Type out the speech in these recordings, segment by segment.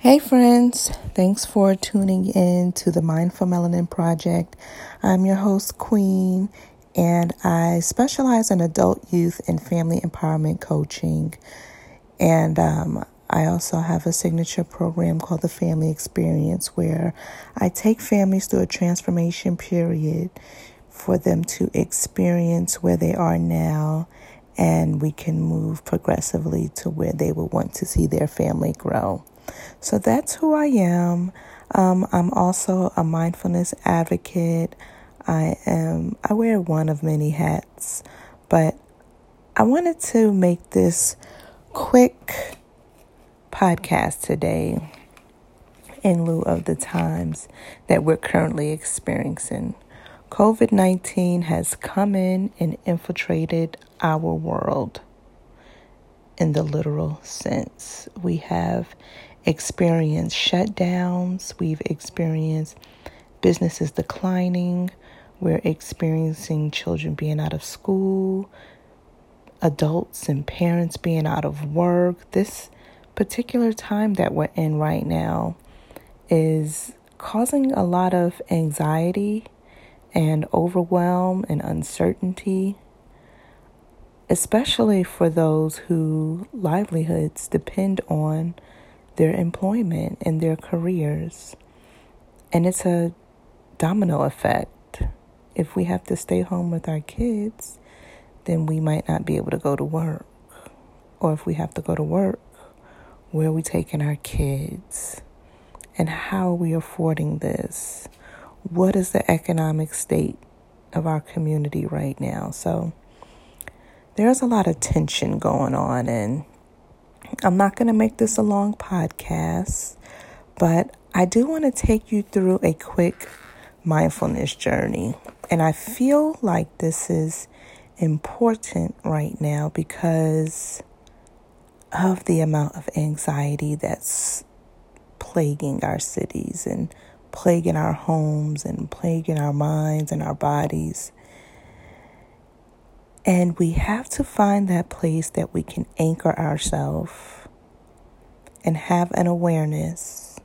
Hey, friends. Thanks for tuning in to the Mindful Melanin Project. I'm your host, Queen, and I specialize in adult, youth, and family empowerment coaching. And um, I also have a signature program called the Family Experience where I take families through a transformation period for them to experience where they are now and we can move progressively to where they will want to see their family grow. So that's who I am. Um, I'm also a mindfulness advocate. I am I wear one of many hats, but I wanted to make this quick podcast today in lieu of the times that we're currently experiencing. COVID 19 has come in and infiltrated our world in the literal sense. We have experienced shutdowns, we've experienced businesses declining, we're experiencing children being out of school, adults and parents being out of work. This particular time that we're in right now is causing a lot of anxiety and overwhelm and uncertainty especially for those whose livelihoods depend on their employment and their careers. And it's a domino effect. If we have to stay home with our kids, then we might not be able to go to work. Or if we have to go to work, where are we taking our kids? And how are we affording this? What is the economic state of our community right now? So, there's a lot of tension going on, and I'm not going to make this a long podcast, but I do want to take you through a quick mindfulness journey. And I feel like this is important right now because of the amount of anxiety that's plaguing our cities and plaguing our homes and plaguing our minds and our bodies. And we have to find that place that we can anchor ourselves and have an awareness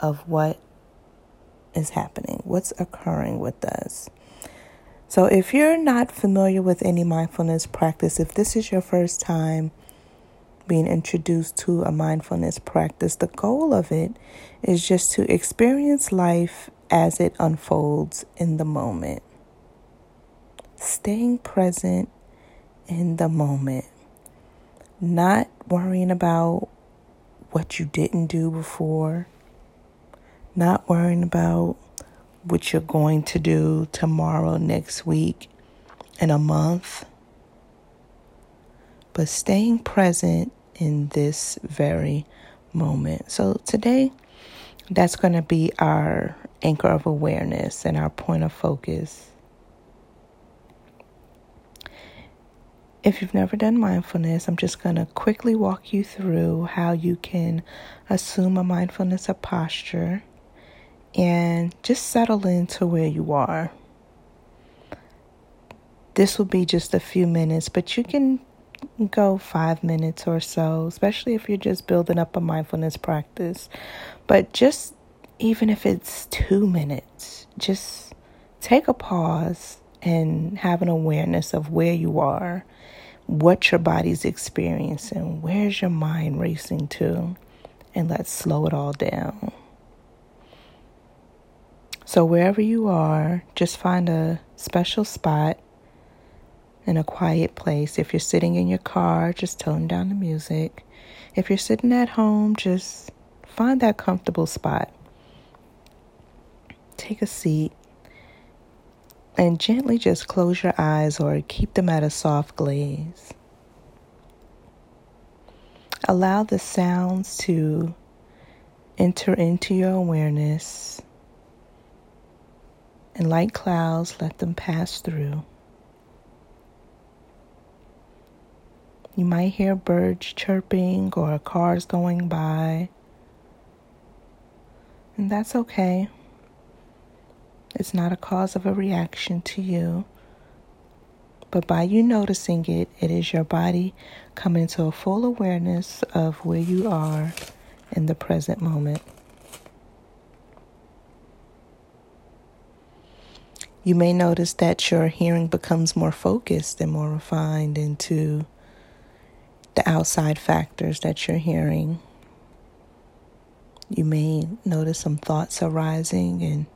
of what is happening, what's occurring with us. So, if you're not familiar with any mindfulness practice, if this is your first time being introduced to a mindfulness practice, the goal of it is just to experience life as it unfolds in the moment staying present in the moment, not worrying about what you didn't do before, not worrying about what you're going to do tomorrow, next week, in a month, but staying present in this very moment. So today, that's going to be our anchor of awareness and our point of focus. If you've never done mindfulness, I'm just going to quickly walk you through how you can assume a mindfulness of posture and just settle into where you are. This will be just a few minutes, but you can go five minutes or so, especially if you're just building up a mindfulness practice. But just even if it's two minutes, just take a pause and have an awareness of where you are what your body's experiencing, where's your mind racing to, and let's slow it all down. So, wherever you are, just find a special spot in a quiet place. If you're sitting in your car, just tone down the music. If you're sitting at home, just find that comfortable spot. Take a seat and gently just close your eyes or keep them at a soft glaze. Allow the sounds to enter into your awareness, and like clouds, let them pass through. You might hear birds chirping or cars going by, and that's okay. It's not a cause of a reaction to you. But by you noticing it, it is your body coming to a full awareness of where you are in the present moment. You may notice that your hearing becomes more focused and more refined into the outside factors that you're hearing. You may notice some thoughts arising, and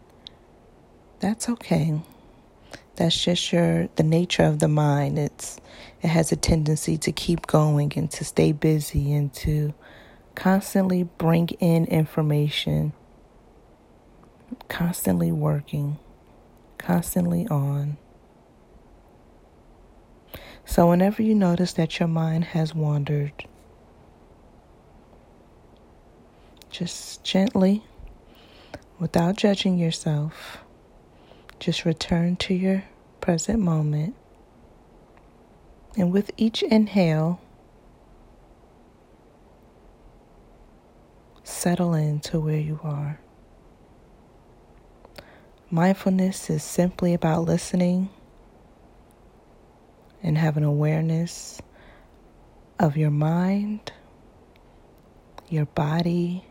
that's okay. That's just your the nature of the mind. It's it has a tendency to keep going and to stay busy and to constantly bring in information, constantly working constantly on. So, whenever you notice that your mind has wandered, just gently, without judging yourself, just return to your present moment. And with each inhale, settle into where you are. Mindfulness is simply about listening and having awareness of your mind, your body,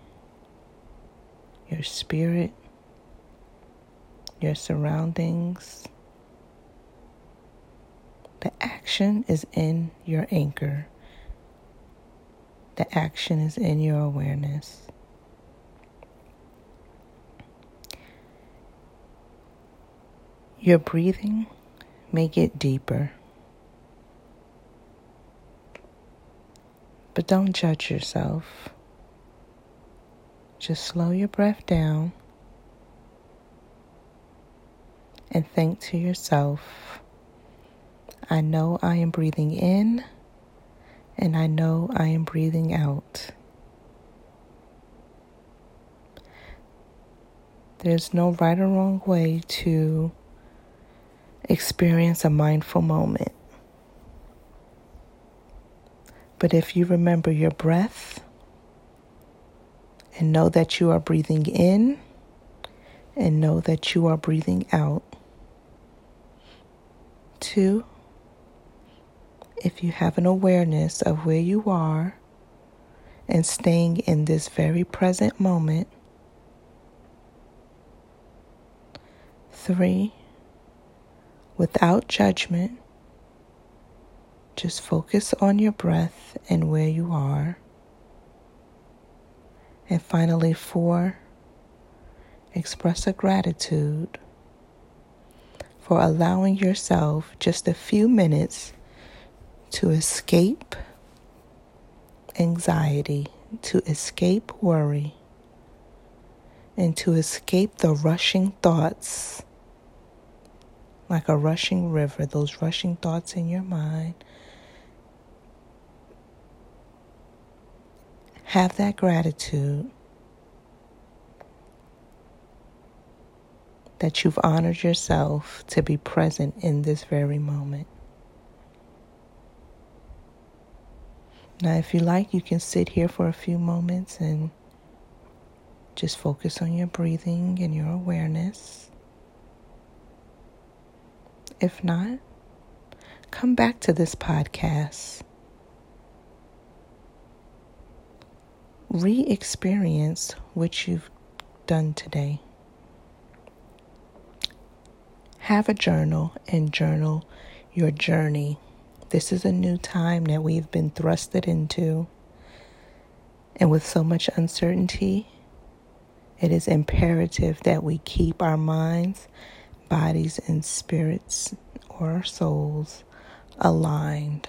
your spirit, your surroundings. The action is in your anchor. The action is in your awareness. Your breathing may get deeper, but don't judge yourself. Just slow your breath down and think to yourself, I know I am breathing in and I know I am breathing out. There's no right or wrong way to experience a mindful moment. But if you remember your breath and know that you are breathing in and know that you are breathing out. Two, if you have an awareness of where you are and staying in this very present moment. Three, without judgment. Just focus on your breath and where you are. And finally, four, express a gratitude for allowing yourself just a few minutes to escape anxiety, to escape worry, and to escape the rushing thoughts like a rushing river, those rushing thoughts in your mind. Have that gratitude that you've honored yourself to be present in this very moment. Now, if you like, you can sit here for a few moments and just focus on your breathing and your awareness. If not, come back to this podcast. Re experience what you've done today. Have a journal and journal your journey. This is a new time that we've been thrusted into. And with so much uncertainty, it is imperative that we keep our minds bodies and spirits or our souls aligned.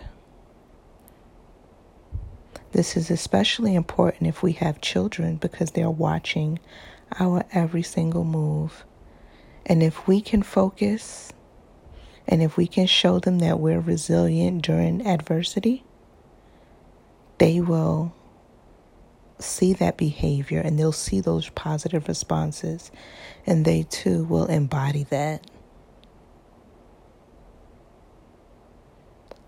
This is especially important if we have children because they're watching our every single move. And if we can focus and if we can show them that we're resilient during adversity, they will see that behavior and they'll see those positive responses and they too will embody that.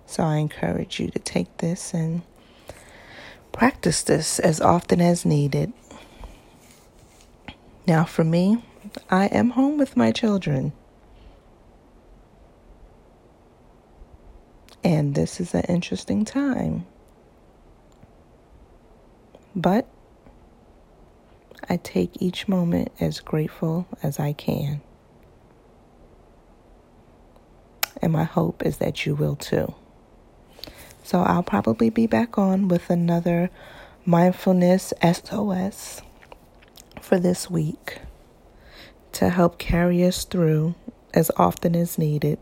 So I encourage you to take this and practice this as often as needed. Now, for me, I am home with my children. And this is an interesting time. But I take each moment as grateful as I can. And my hope is that you will too. So I'll probably be back on with another mindfulness SOS for this week to help carry us through as often as needed.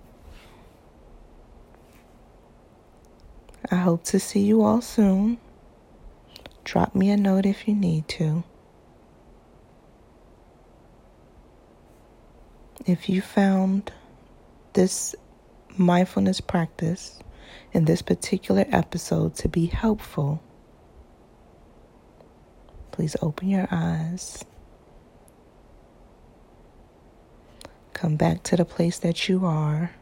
I hope to see you all soon. Drop me a note if you need to. If you found this mindfulness practice in this particular episode to be helpful, please open your eyes. Come back to the place that you are.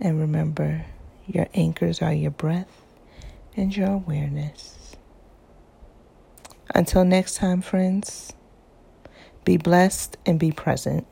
And remember, your anchors are your breath and your awareness. Until next time, friends. Be blessed and be present.